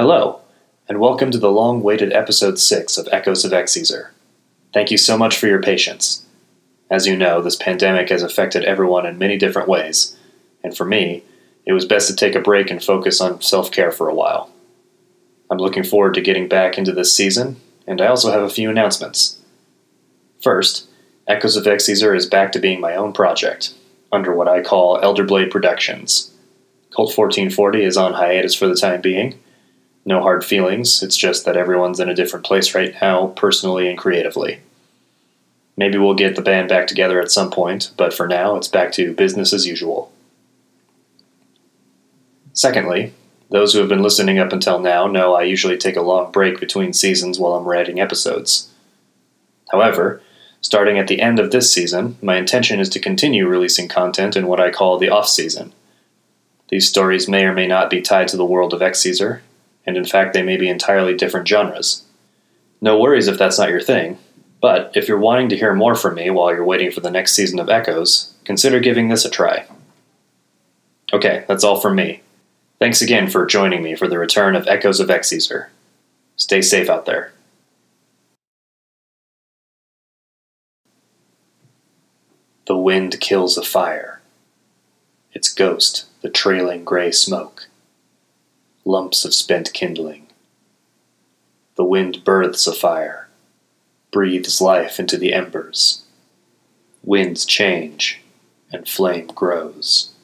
Hello, and welcome to the long awaited episode 6 of Echoes of Exezer. Thank you so much for your patience. As you know, this pandemic has affected everyone in many different ways, and for me, it was best to take a break and focus on self care for a while. I'm looking forward to getting back into this season, and I also have a few announcements. First, Echoes of Exezer is back to being my own project, under what I call Elderblade Productions. Cult 1440 is on hiatus for the time being. No hard feelings, it's just that everyone's in a different place right now, personally and creatively. Maybe we'll get the band back together at some point, but for now, it's back to business as usual. Secondly, those who have been listening up until now know I usually take a long break between seasons while I'm writing episodes. However, starting at the end of this season, my intention is to continue releasing content in what I call the off season. These stories may or may not be tied to the world of Exezer, and in fact, they may be entirely different genres. No worries if that's not your thing, but if you're wanting to hear more from me while you're waiting for the next season of Echoes, consider giving this a try. Okay, that's all from me. Thanks again for joining me for the return of Echoes of Exezer. Stay safe out there. The wind kills a fire. Its ghost, the trailing gray smoke. Lumps of spent kindling. The wind births a fire, breathes life into the embers. Winds change, and flame grows.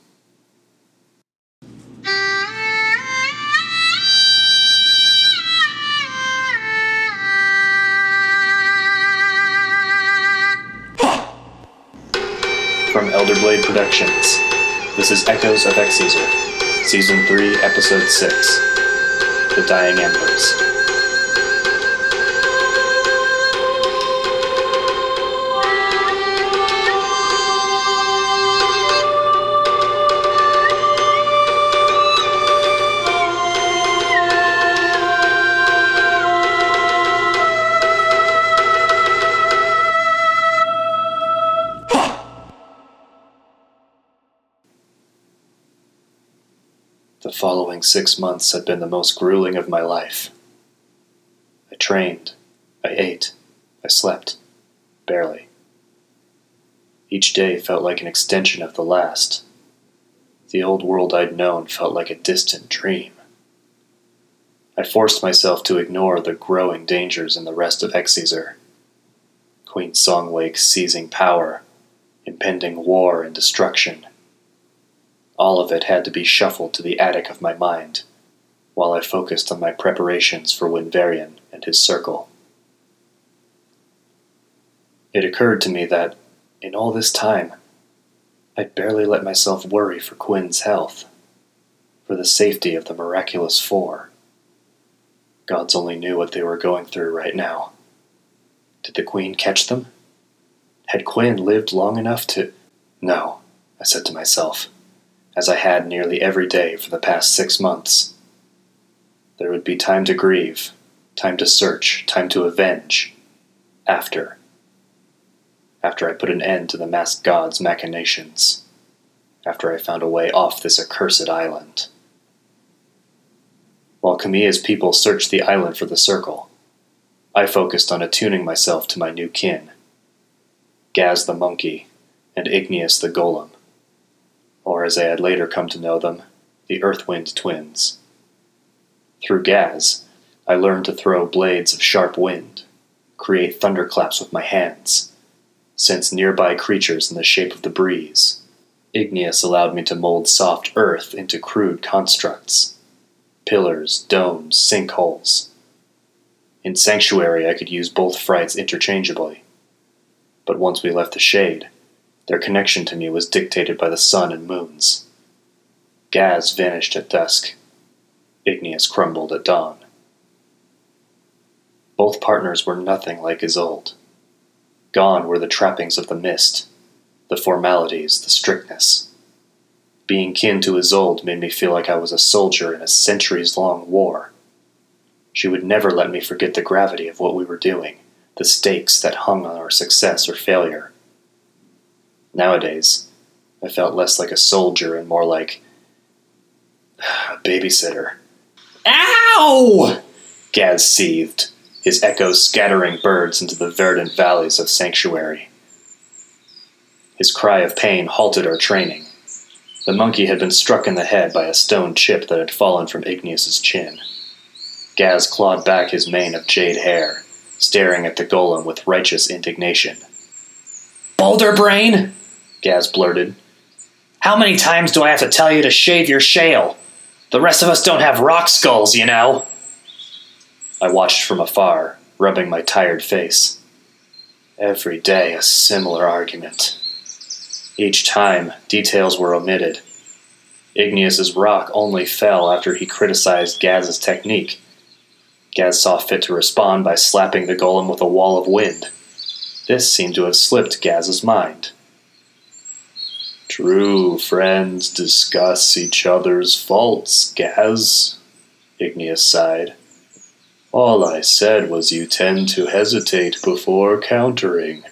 From Elderblade Productions, this is Echoes of Exezer, Season 3, Episode 6 The Dying Embers. Following six months had been the most grueling of my life. I trained, I ate, I slept, barely. Each day felt like an extension of the last. The old world I'd known felt like a distant dream. I forced myself to ignore the growing dangers in the rest of Exezer. Queen Songwake seizing power, impending war and destruction all of it had to be shuffled to the attic of my mind, while I focused on my preparations for Winvarian and his circle. It occurred to me that, in all this time, I'd barely let myself worry for Quinn's health, for the safety of the miraculous four. Gods only knew what they were going through right now. Did the Queen catch them? Had Quinn lived long enough to. No, I said to myself as I had nearly every day for the past six months. There would be time to grieve, time to search, time to avenge. After. After I put an end to the masked god's machinations. After I found a way off this accursed island. While Camilla's people searched the island for the circle, I focused on attuning myself to my new kin Gaz the monkey and Igneous the golem or as I had later come to know them, the Earthwind twins. Through Gaz, I learned to throw blades of sharp wind, create thunderclaps with my hands, sense nearby creatures in the shape of the breeze. Igneous allowed me to mold soft earth into crude constructs pillars, domes, sinkholes. In Sanctuary, I could use both frights interchangeably. But once we left the shade, their connection to me was dictated by the sun and moons. Gaz vanished at dusk. Igneous crumbled at dawn. Both partners were nothing like Isolde. Gone were the trappings of the mist, the formalities, the strictness. Being kin to Isolde made me feel like I was a soldier in a centuries long war. She would never let me forget the gravity of what we were doing, the stakes that hung on our success or failure. Nowadays, I felt less like a soldier and more like a babysitter. Ow! Gaz seethed, his echoes scattering birds into the verdant valleys of Sanctuary. His cry of pain halted our training. The monkey had been struck in the head by a stone chip that had fallen from Igneous's chin. Gaz clawed back his mane of jade hair, staring at the golem with righteous indignation. Boulder brain! Gaz blurted. How many times do I have to tell you to shave your shale? The rest of us don't have rock skulls, you know. I watched from afar, rubbing my tired face. Every day a similar argument. Each time, details were omitted. Igneous's rock only fell after he criticized Gaz's technique. Gaz saw fit to respond by slapping the golem with a wall of wind. This seemed to have slipped Gaz's mind. True friends discuss each other's faults, Gaz, Igneous sighed. All I said was you tend to hesitate before countering.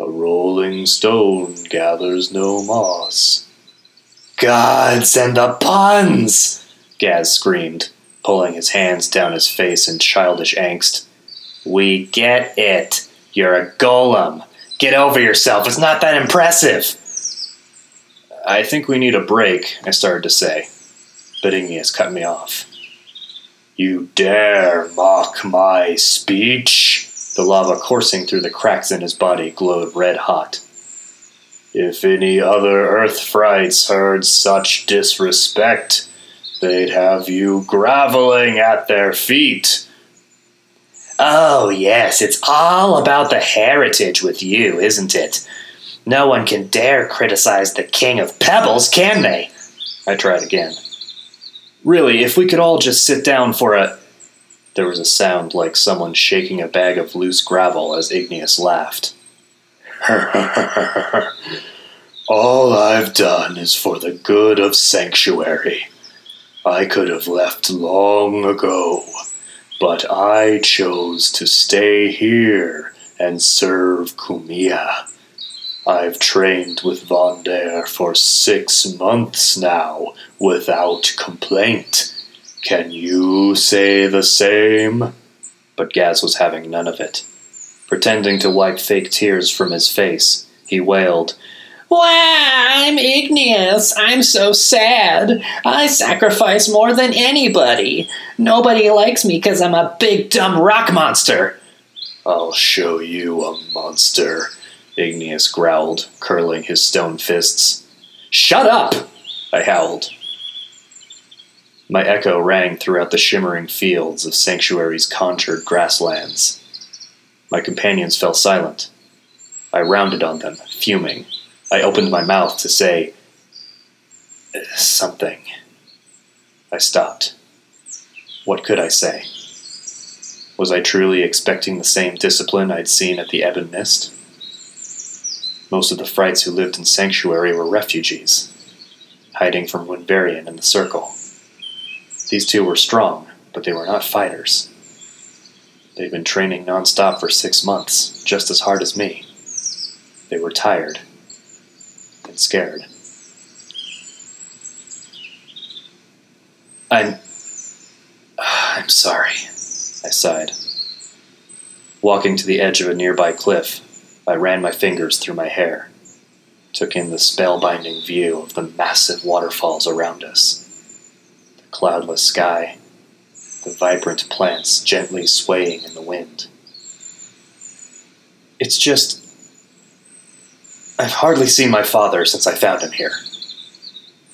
A rolling stone gathers no moss. Gods and the puns! Gaz screamed, pulling his hands down his face in childish angst. We get it. You're a golem. Get over yourself. It's not that impressive. I think we need a break, I started to say, but Igneous cut me off. You dare mock my speech? The lava coursing through the cracks in his body glowed red hot. If any other earth frights heard such disrespect, they'd have you groveling at their feet. Oh, yes, it's all about the heritage with you, isn't it? No one can dare criticize the king of pebbles, can they? I tried again. Really, if we could all just sit down for a. There was a sound like someone shaking a bag of loose gravel as Igneous laughed. all I've done is for the good of Sanctuary. I could have left long ago, but I chose to stay here and serve Kumiya. I've trained with Vondair for six months now, without complaint. Can you say the same? But Gaz was having none of it. Pretending to wipe fake tears from his face, he wailed, Why, I'm Igneous. I'm so sad. I sacrifice more than anybody. Nobody likes me because I'm a big dumb rock monster. I'll show you a monster, Igneous growled, curling his stone fists. Shut up! I howled. My echo rang throughout the shimmering fields of Sanctuary's conjured grasslands. My companions fell silent. I rounded on them, fuming. I opened my mouth to say something. I stopped. What could I say? Was I truly expecting the same discipline I'd seen at the Ebon Mist? Most of the Frights who lived in Sanctuary were refugees, hiding from Winvarian and the Circle. These two were strong, but they were not fighters. They'd been training nonstop for six months, just as hard as me. They were tired and scared. I'm. I'm sorry, I sighed. Walking to the edge of a nearby cliff, I ran my fingers through my hair, took in the spellbinding view of the massive waterfalls around us, the cloudless sky, the vibrant plants gently swaying in the wind. It's just. I've hardly seen my father since I found him here.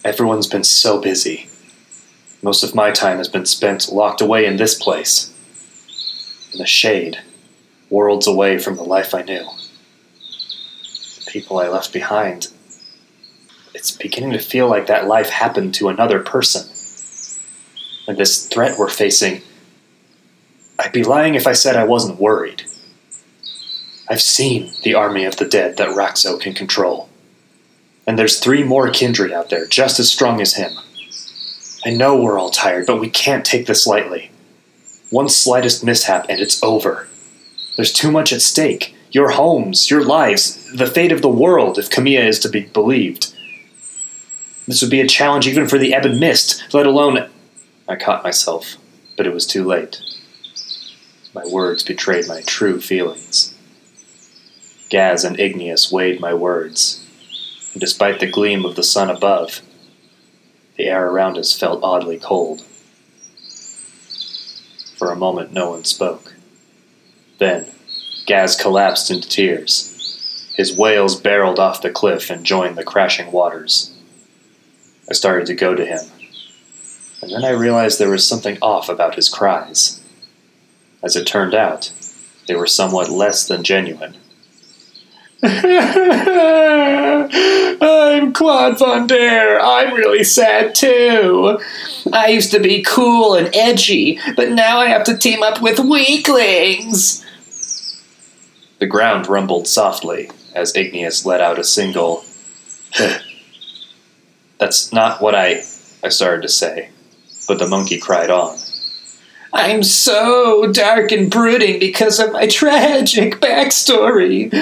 Everyone's been so busy. Most of my time has been spent locked away in this place, in the shade, worlds away from the life I knew people I left behind, it's beginning to feel like that life happened to another person. And this threat we're facing, I'd be lying if I said I wasn't worried. I've seen the army of the dead that Raxo can control. And there's three more kindred out there, just as strong as him. I know we're all tired, but we can't take this lightly. One slightest mishap and it's over. There's too much at stake your homes, your lives, the fate of the world, if Kumiya is to be believed. This would be a challenge even for the Ebon Mist, let alone. I caught myself, but it was too late. My words betrayed my true feelings. Gaz and Igneous weighed my words, and despite the gleam of the sun above, the air around us felt oddly cold. For a moment, no one spoke. Then, Gaz collapsed into tears. His wails barreled off the cliff and joined the crashing waters. I started to go to him, and then I realized there was something off about his cries. As it turned out, they were somewhat less than genuine. I'm Claude Von Dare. I'm really sad too. I used to be cool and edgy, but now I have to team up with weaklings. The ground rumbled softly as Igneous let out a single. Heh That's not what I. I started to say, but the monkey cried on. I'm so dark and brooding because of my tragic backstory.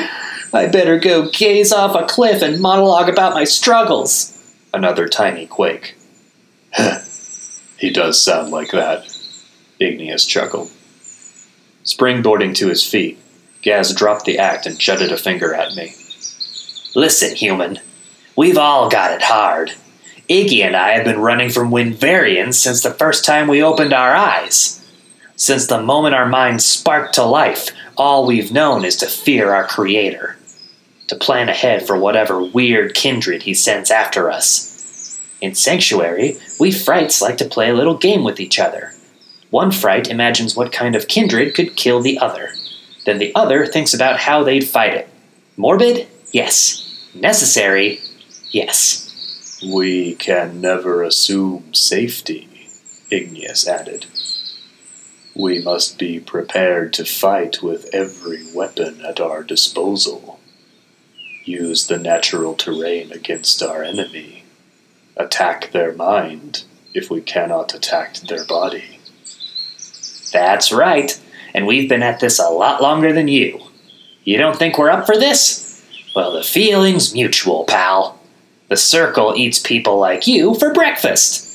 I better go gaze off a cliff and monologue about my struggles. Another tiny quake. he does sound like that, Igneous chuckled. Springboarding to his feet, Gaz dropped the act and jutted a finger at me. Listen, human. We've all got it hard. Iggy and I have been running from Winvarians since the first time we opened our eyes. Since the moment our minds sparked to life, all we've known is to fear our Creator to plan ahead for whatever weird kindred he sends after us. In Sanctuary, we frights like to play a little game with each other. One fright imagines what kind of kindred could kill the other. Then the other thinks about how they'd fight it. Morbid? Yes. Necessary? Yes. We can never assume safety, Igneous added. We must be prepared to fight with every weapon at our disposal use the natural terrain against our enemy, attack their mind if we cannot attack their body. That's right, and we've been at this a lot longer than you. You don't think we're up for this? Well, the feeling's mutual, pal. The Circle eats people like you for breakfast.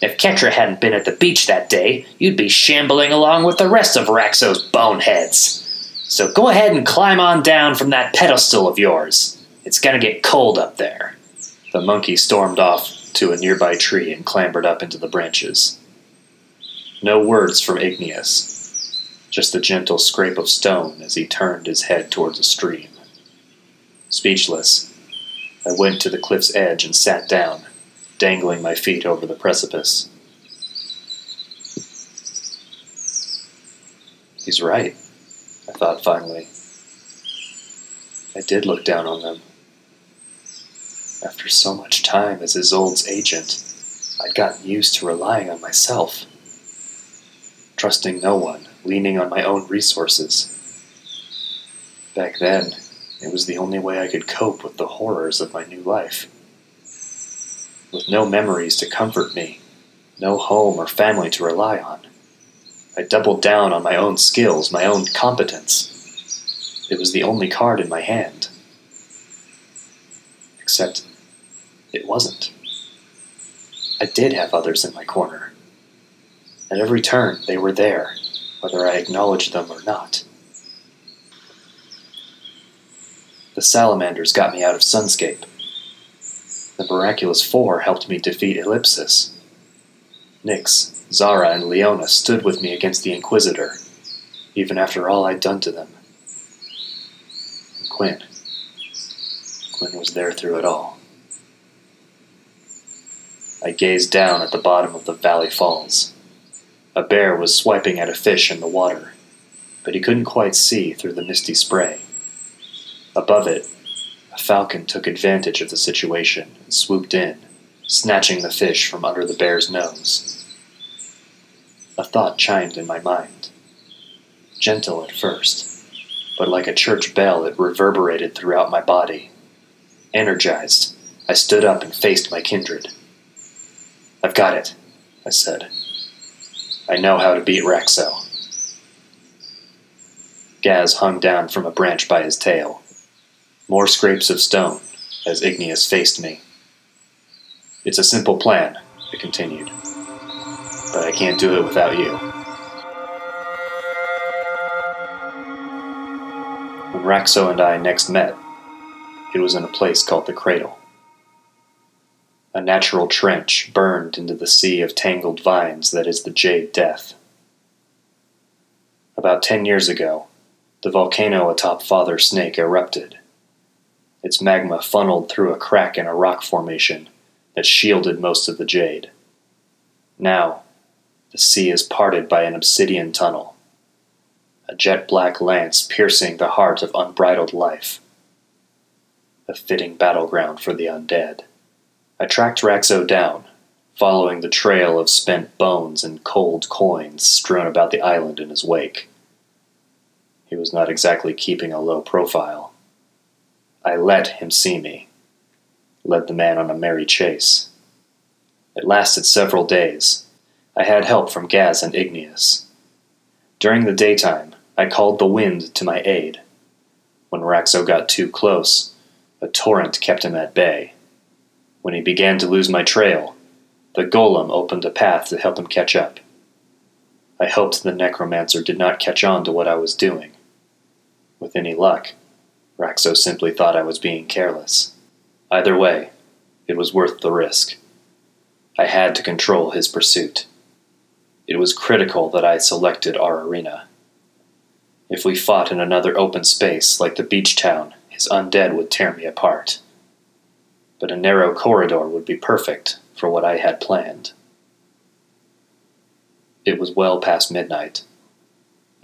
If Ketra hadn't been at the beach that day, you'd be shambling along with the rest of Raxo's boneheads. So go ahead and climb on down from that pedestal of yours. It's gonna get cold up there. The monkey stormed off to a nearby tree and clambered up into the branches. No words from Igneous, just a gentle scrape of stone as he turned his head towards the stream. Speechless, I went to the cliff's edge and sat down, dangling my feet over the precipice. He's right. I thought finally. I did look down on them. After so much time as Isolde's agent, I'd gotten used to relying on myself, trusting no one, leaning on my own resources. Back then, it was the only way I could cope with the horrors of my new life. With no memories to comfort me, no home or family to rely on, I doubled down on my own skills, my own competence. It was the only card in my hand. Except, it wasn't. I did have others in my corner. At every turn, they were there, whether I acknowledged them or not. The salamanders got me out of Sunscape. The Miraculous Four helped me defeat Ellipsis. Nyx, Zara and Leona stood with me against the Inquisitor, even after all I'd done to them. And Quinn. Quinn was there through it all. I gazed down at the bottom of the valley falls. A bear was swiping at a fish in the water, but he couldn't quite see through the misty spray. Above it, a falcon took advantage of the situation and swooped in, snatching the fish from under the bear's nose a thought chimed in my mind. Gentle at first, but like a church bell, it reverberated throughout my body. Energized, I stood up and faced my kindred. I've got it, I said. I know how to beat Raxo. Gaz hung down from a branch by his tail. More scrapes of stone as Igneous faced me. It's a simple plan, I continued but I can't do it without you. When Raxo and I next met, it was in a place called the Cradle. A natural trench burned into the sea of tangled vines that is the Jade Death. About ten years ago, the volcano atop Father Snake erupted. Its magma funneled through a crack in a rock formation that shielded most of the jade. Now, the sea is parted by an obsidian tunnel, a jet black lance piercing the heart of unbridled life. A fitting battleground for the undead. I tracked Raxo down, following the trail of spent bones and cold coins strewn about the island in his wake. He was not exactly keeping a low profile. I let him see me, led the man on a merry chase. It lasted several days. I had help from Gaz and Igneous. During the daytime, I called the wind to my aid. When Raxo got too close, a torrent kept him at bay. When he began to lose my trail, the golem opened a path to help him catch up. I hoped the necromancer did not catch on to what I was doing. With any luck, Raxo simply thought I was being careless. Either way, it was worth the risk. I had to control his pursuit. It was critical that I selected our arena. If we fought in another open space like the beach town, his undead would tear me apart. But a narrow corridor would be perfect for what I had planned. It was well past midnight.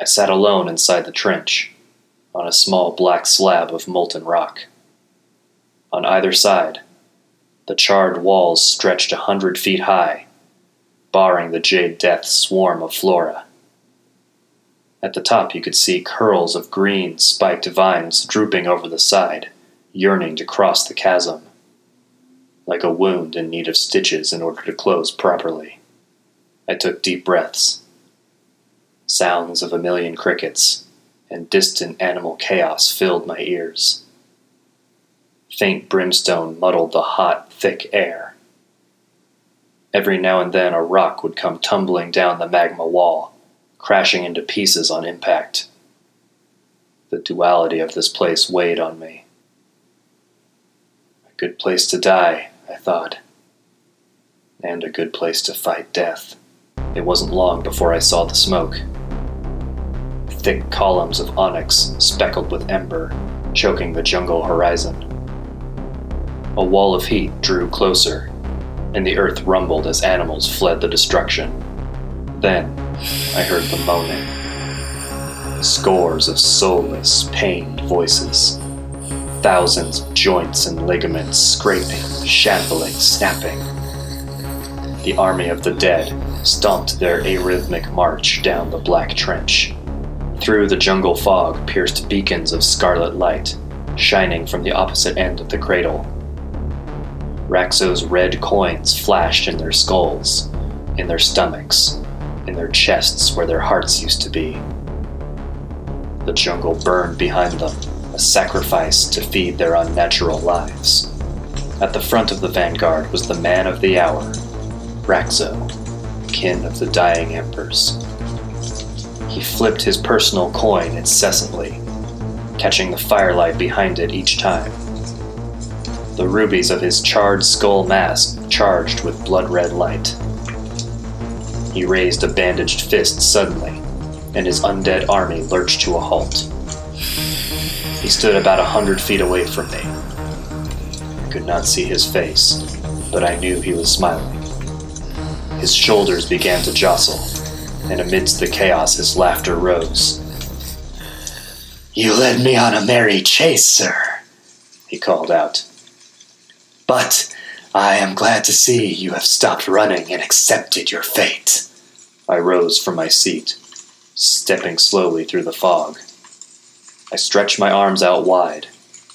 I sat alone inside the trench, on a small black slab of molten rock. On either side, the charred walls stretched a hundred feet high, barring the Jade death swarm of flora. At the top, you could see curls of green, spiked vines drooping over the side, yearning to cross the chasm, like a wound in need of stitches in order to close properly. I took deep breaths. Sounds of a million crickets and distant animal chaos filled my ears. Faint brimstone muddled the hot, thick air. Every now and then a rock would come tumbling down the magma wall, crashing into pieces on impact. The duality of this place weighed on me. A good place to die, I thought, and a good place to fight death. It wasn't long before I saw the smoke thick columns of onyx speckled with ember, choking the jungle horizon. A wall of heat drew closer, and the earth rumbled as animals fled the destruction. Then I heard the moaning. Scores of soulless, pained voices. Thousands of joints and ligaments scraping, shambling, snapping. The army of the dead stomped their arrhythmic march down the black trench. Through the jungle fog pierced beacons of scarlet light, shining from the opposite end of the cradle. Raxo's red coins flashed in their skulls, in their stomachs, in their chests where their hearts used to be. The jungle burned behind them, a sacrifice to feed their unnatural lives. At the front of the vanguard was the man of the hour, Raxo, kin of the dying embers. He flipped his personal coin incessantly, catching the firelight behind it each time. The rubies of his charred skull mask charged with blood red light. He raised a bandaged fist suddenly, and his undead army lurched to a halt. He stood about a hundred feet away from me. I could not see his face, but I knew he was smiling. His shoulders began to jostle, and amidst the chaos his laughter rose. You led me on a merry chase, sir, he called out. But I am glad to see you have stopped running and accepted your fate. I rose from my seat, stepping slowly through the fog. I stretched my arms out wide,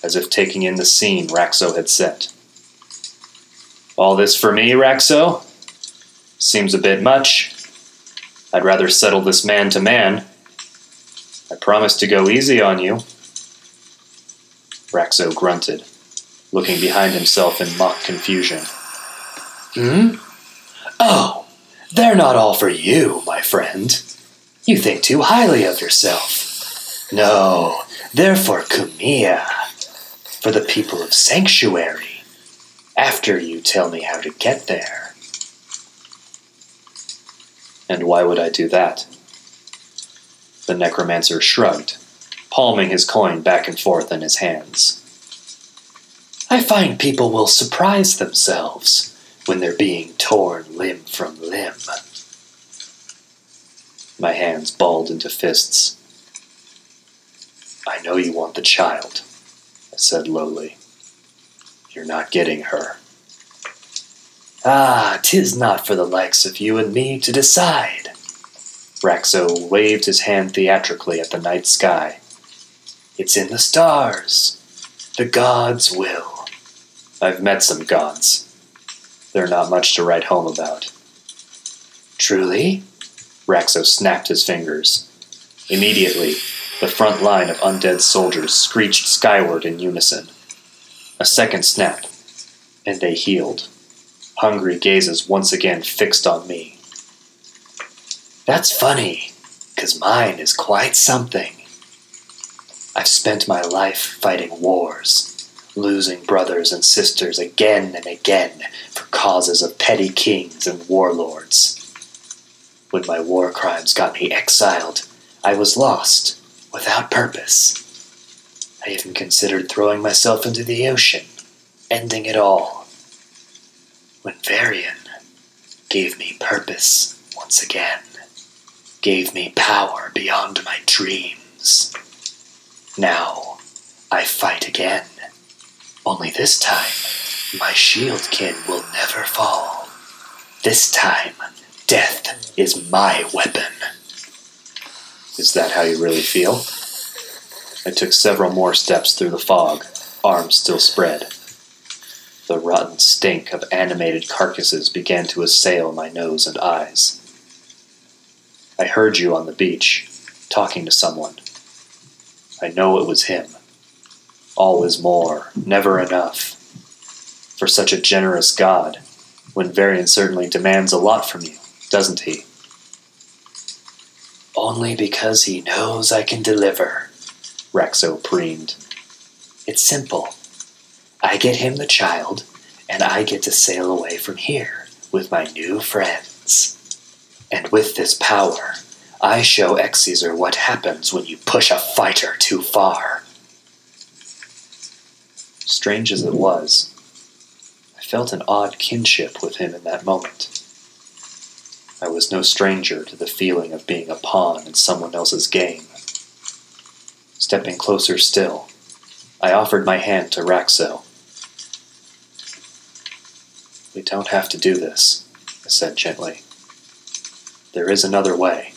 as if taking in the scene Raxo had set. All this for me, Raxo? Seems a bit much. I'd rather settle this man to man. I promise to go easy on you. Raxo grunted, looking behind himself in mock confusion. Hmm? Oh, They're not all for you, my friend. You think too highly of yourself. No, they're Kumiya, for the people of Sanctuary, after you tell me how to get there. And why would I do that? The necromancer shrugged, palming his coin back and forth in his hands. I find people will surprise themselves when they're being torn limb from limb. My hands balled into fists. I know you want the child, I said lowly. You're not getting her. Ah, 'tis not for the likes of you and me to decide. Raxo waved his hand theatrically at the night sky. It's in the stars. The gods will. I've met some gods. They're not much to write home about. Truly? Raxo snapped his fingers. Immediately, the front line of undead soldiers screeched skyward in unison. A second snap, and they healed. Hungry gazes once again fixed on me. That's funny, 'cause mine is quite something. I've spent my life fighting wars, losing brothers and sisters again and again for causes of petty kings and warlords. When my war crimes got me exiled, I was lost, without purpose. I even considered throwing myself into the ocean, ending it all. When Varian gave me purpose once again, gave me power beyond my dreams. Now, I fight again. Only this time, my shield kin will never fall. This time, Death is my weapon. Is that how you really feel? I took several more steps through the fog, arms still spread. The rotten stink of animated carcasses began to assail my nose and eyes. I heard you on the beach, talking to someone. I know it was him. Always more, never enough. For such a generous God, Winvarian certainly demands a lot from you doesn't he? Only because he knows I can deliver, Raxo preened. It's simple. I get him the child, and I get to sail away from here with my new friends. And with this power, I show Exezer what happens when you push a fighter too far. Strange as it was, I felt an odd kinship with him in that moment. I was no stranger to the feeling of being a pawn in someone else's game. Stepping closer still, I offered my hand to Raxo. We don't have to do this, I said gently. There is another way.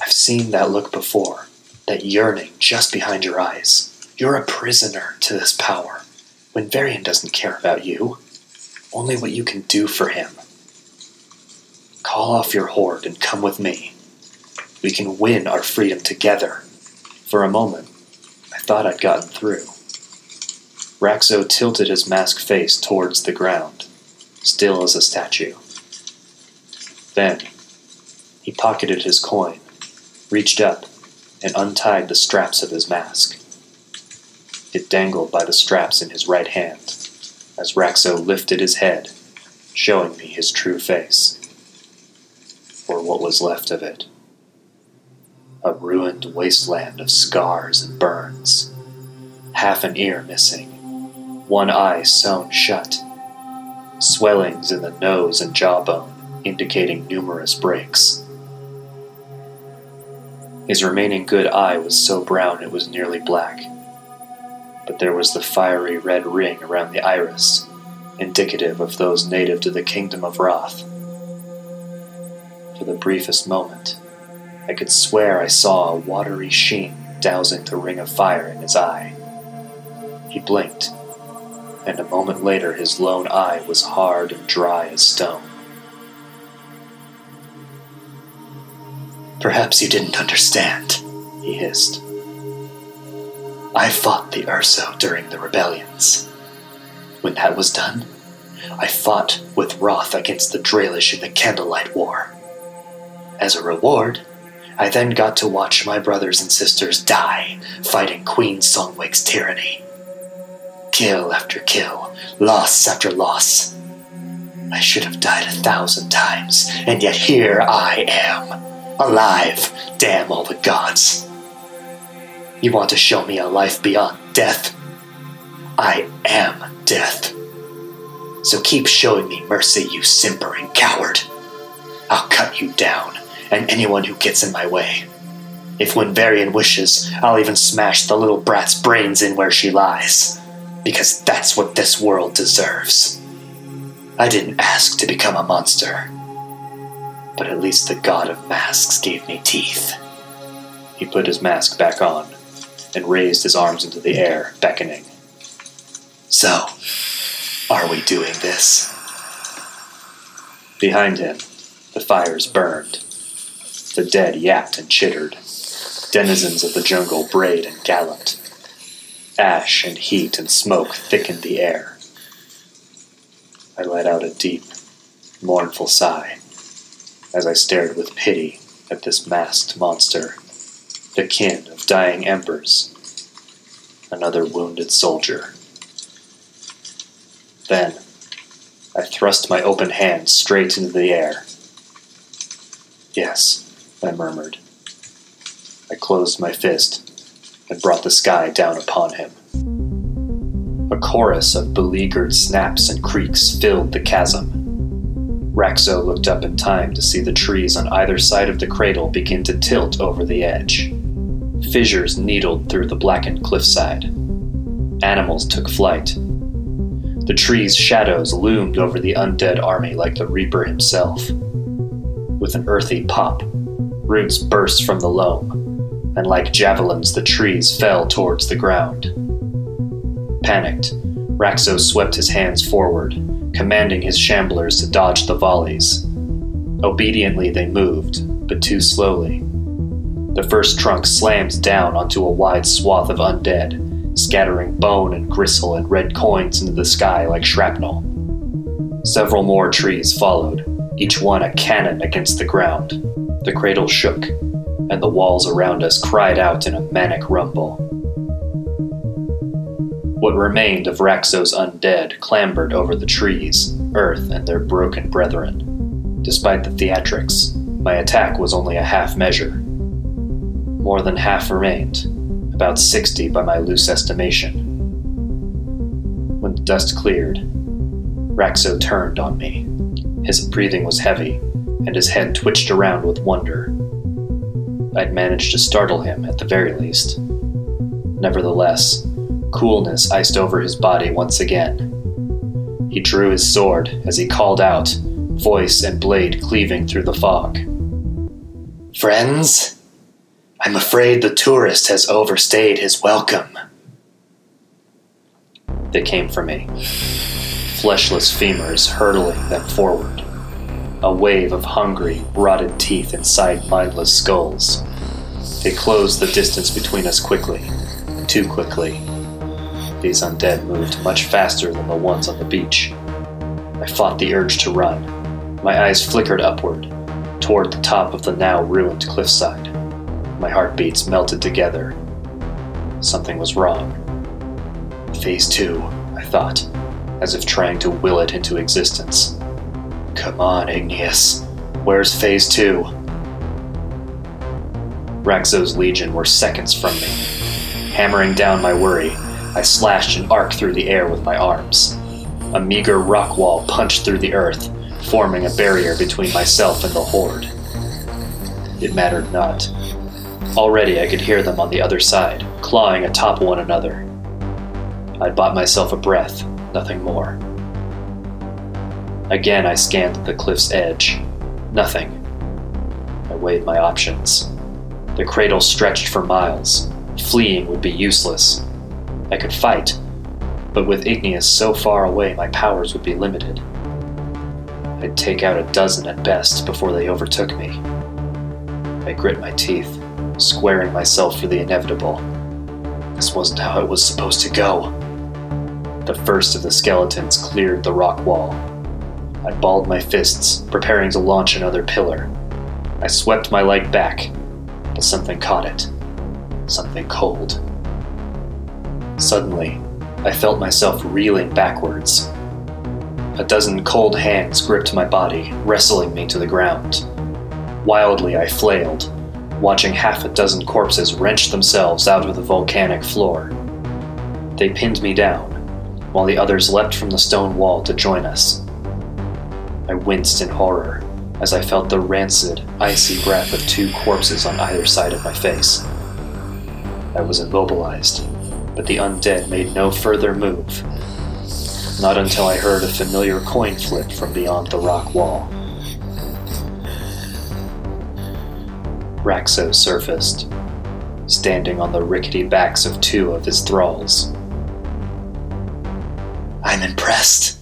I've seen that look before, that yearning just behind your eyes. You're a prisoner to this power, Winvarian doesn't care about you, only what you can do for him. Call off your horde and come with me. We can win our freedom together. For a moment, I thought I'd gotten through. Raxo tilted his masked face towards the ground, still as a statue. Then, he pocketed his coin, reached up, and untied the straps of his mask. It dangled by the straps in his right hand, as Raxo lifted his head, showing me his true face or what was left of it. A ruined wasteland of scars and burns, half an ear missing, one eye sewn shut, swellings in the nose and jawbone indicating numerous breaks. His remaining good eye was so brown it was nearly black, but there was the fiery red ring around the iris, indicative of those native to the kingdom of Wrath for the briefest moment. I could swear I saw a watery sheen dousing the ring of fire in his eye. He blinked, and a moment later his lone eye was hard and dry as stone. Perhaps you didn't understand, he hissed. I fought the Urso during the rebellions. When that was done, I fought with wrath against the Draelish in the Candlelight War. As a reward, I then got to watch my brothers and sisters die fighting Queen Songwig's tyranny. Kill after kill, loss after loss. I should have died a thousand times, and yet here I am, alive, damn all the gods. You want to show me a life beyond death? I am death. So keep showing me mercy, you simpering coward. I'll cut you down, and anyone who gets in my way. If Winvarian wishes, I'll even smash the little brat's brains in where she lies, because that's what this world deserves. I didn't ask to become a monster, but at least the god of masks gave me teeth. He put his mask back on and raised his arms into the air, beckoning. So, are we doing this? Behind him, the fires burned. The dead yapped and chittered. Denizens of the jungle brayed and galloped. Ash and heat and smoke thickened the air. I let out a deep, mournful sigh as I stared with pity at this masked monster, the kin of dying embers, another wounded soldier. Then I thrust my open hand straight into the air. Yes, I murmured. I closed my fist and brought the sky down upon him. A chorus of beleaguered snaps and creaks filled the chasm. Raxo looked up in time to see the trees on either side of the cradle begin to tilt over the edge. Fissures needled through the blackened cliffside. Animals took flight. The trees' shadows loomed over the undead army like the Reaper himself. With an earthy pop, roots burst from the loam, and like javelins, the trees fell towards the ground. Panicked, Raxo swept his hands forward, commanding his shamblers to dodge the volleys. Obediently, they moved, but too slowly. The first trunk slammed down onto a wide swath of undead, scattering bone and gristle and red coins into the sky like shrapnel. Several more trees followed, each one a cannon against the ground. The cradle shook, and the walls around us cried out in a manic rumble. What remained of Raxo's undead clambered over the trees, earth, and their broken brethren. Despite the theatrics, my attack was only a half measure. More than half remained, about 60 by my loose estimation. When the dust cleared, Raxo turned on me. His breathing was heavy, and his head twitched around with wonder. I'd managed to startle him at the very least. Nevertheless, Coolness iced over his body once again. He drew his sword as he called out, voice and blade cleaving through the fog. Friends, I'm afraid the tourist has overstayed his welcome. They came for me, fleshless femurs hurtling them forward. A wave of hungry, rotted teeth inside mindless skulls. They closed the distance between us quickly, too quickly. These undead moved much faster than the ones on the beach. I fought the urge to run. My eyes flickered upward, toward the top of the now ruined cliffside. My heartbeats melted together. Something was wrong. Phase two, I thought, as if trying to will it into existence. Come on, Igneous. Where's phase two? Raxo's legion were seconds from me. Hammering down my worry, I slashed an arc through the air with my arms. A meager rock wall punched through the earth, forming a barrier between myself and the horde. It mattered not. Already I could hear them on the other side, clawing atop one another. I bought myself a breath, nothing more. Again I scanned the cliff's edge. Nothing. I weighed my options. The cradle stretched for miles. Fleeing would be useless. I could fight, but with Igneous so far away, my powers would be limited. I'd take out a dozen at best before they overtook me. I grit my teeth, squaring myself for the inevitable. This wasn't how it was supposed to go. The first of the skeletons cleared the rock wall. I balled my fists, preparing to launch another pillar. I swept my leg back, but something caught it. Something cold. Suddenly, I felt myself reeling backwards. A dozen cold hands gripped my body, wrestling me to the ground. Wildly, I flailed, watching half a dozen corpses wrench themselves out of the volcanic floor. They pinned me down, while the others leapt from the stone wall to join us. I winced in horror as I felt the rancid, icy breath of two corpses on either side of my face. I was immobilized, but the undead made no further move. Not until I heard a familiar coin flip from beyond the rock wall. Raxo surfaced, standing on the rickety backs of two of his thralls. I'm impressed.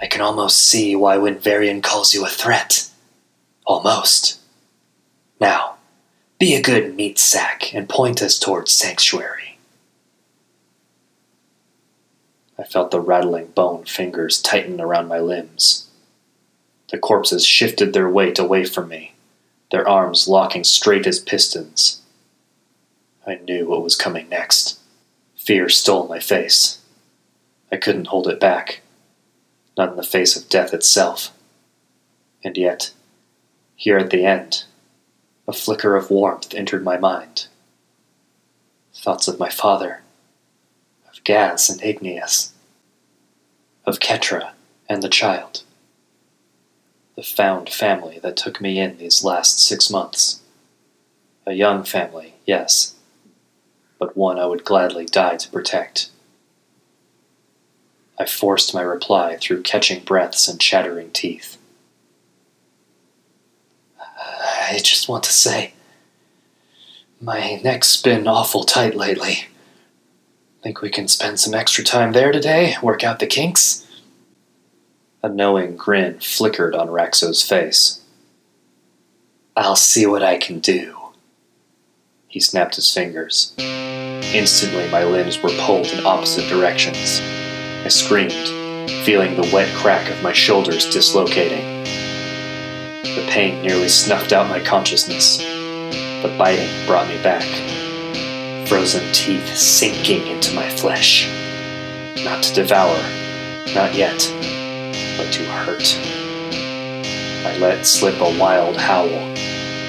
I can almost see why Winvarian calls you a threat. Almost. Now, be a good meat sack and point us towards Sanctuary. I felt the rattling bone fingers tighten around my limbs. The corpses shifted their weight away from me, their arms locking straight as pistons. I knew what was coming next. Fear stole my face. I couldn't hold it back, not in the face of death itself. And yet, here at the end, a flicker of warmth entered my mind. Thoughts of my father, of Gaz and Igneous, of Ketra and the child, the found family that took me in these last six months. A young family, yes, but one I would gladly die to protect. I forced my reply through catching breaths and chattering teeth. I just want to say, my neck's been awful tight lately. Think we can spend some extra time there today, work out the kinks? A knowing grin flickered on Raxo's face. I'll see what I can do. He snapped his fingers. Instantly, my limbs were pulled in opposite directions. I screamed, feeling the wet crack of my shoulders dislocating. The pain nearly snuffed out my consciousness, but biting brought me back. Frozen teeth sinking into my flesh. Not to devour, not yet, but to hurt. I let slip a wild howl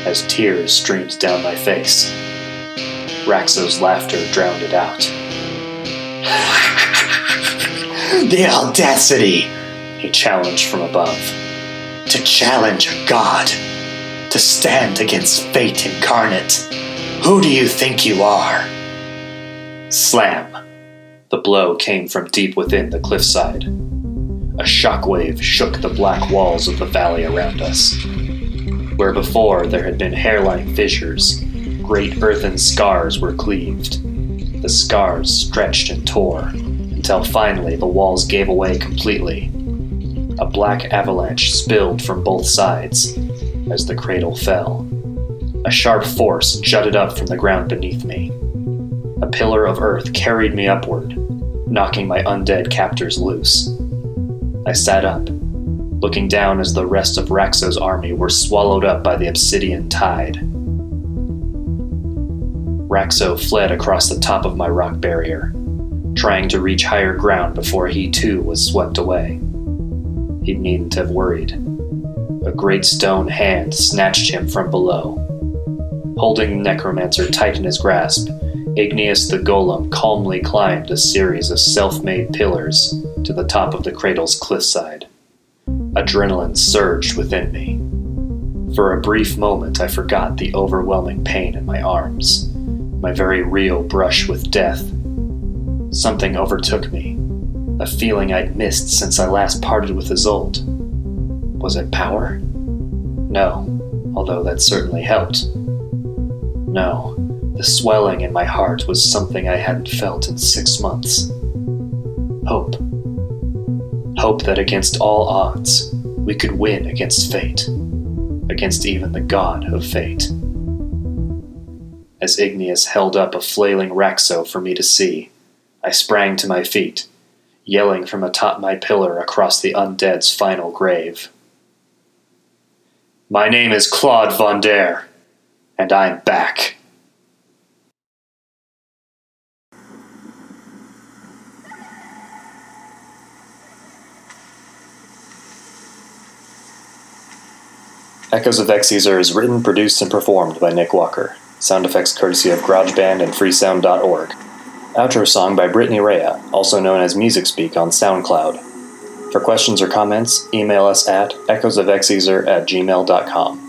as tears streamed down my face. Raxo's laughter drowned it out. The audacity, he challenged from above. To challenge a god. To stand against fate incarnate. Who do you think you are? Slam! The blow came from deep within the cliffside. A shockwave shook the black walls of the valley around us. Where before there had been hairline fissures, great earthen scars were cleaved. The scars stretched and tore, until finally the walls gave away completely. A black avalanche spilled from both sides as the cradle fell. A sharp force jutted up from the ground beneath me. A pillar of earth carried me upward, knocking my undead captors loose. I sat up, looking down as the rest of Raxo's army were swallowed up by the obsidian tide. Raxo fled across the top of my rock barrier, trying to reach higher ground before he too was swept away. He needn't have worried. A great stone hand snatched him from below. Holding the necromancer tight in his grasp, Igneous the golem calmly climbed a series of self made pillars to the top of the cradle's cliffside. Adrenaline surged within me. For a brief moment, I forgot the overwhelming pain in my arms, my very real brush with death Something overtook me, a feeling I'd missed since I last parted with Isolde. Was it power? No, although that certainly helped. No, the swelling in my heart was something I hadn't felt in six months. Hope. Hope that against all odds, we could win against fate, against even the god of fate. As Igneous held up a flailing Raxo for me to see, I sprang to my feet, yelling from atop my pillar across the undead's final grave. My name is Claude Von Dare, and I'm back. Echoes of Exezer is written, produced, and performed by Nick Walker. Sound effects courtesy of GarageBand and freesound.org. Outro song by Brittany Rea, also known as Music Speak on SoundCloud. For questions or comments, email us at echoesofexezer at gmail.com.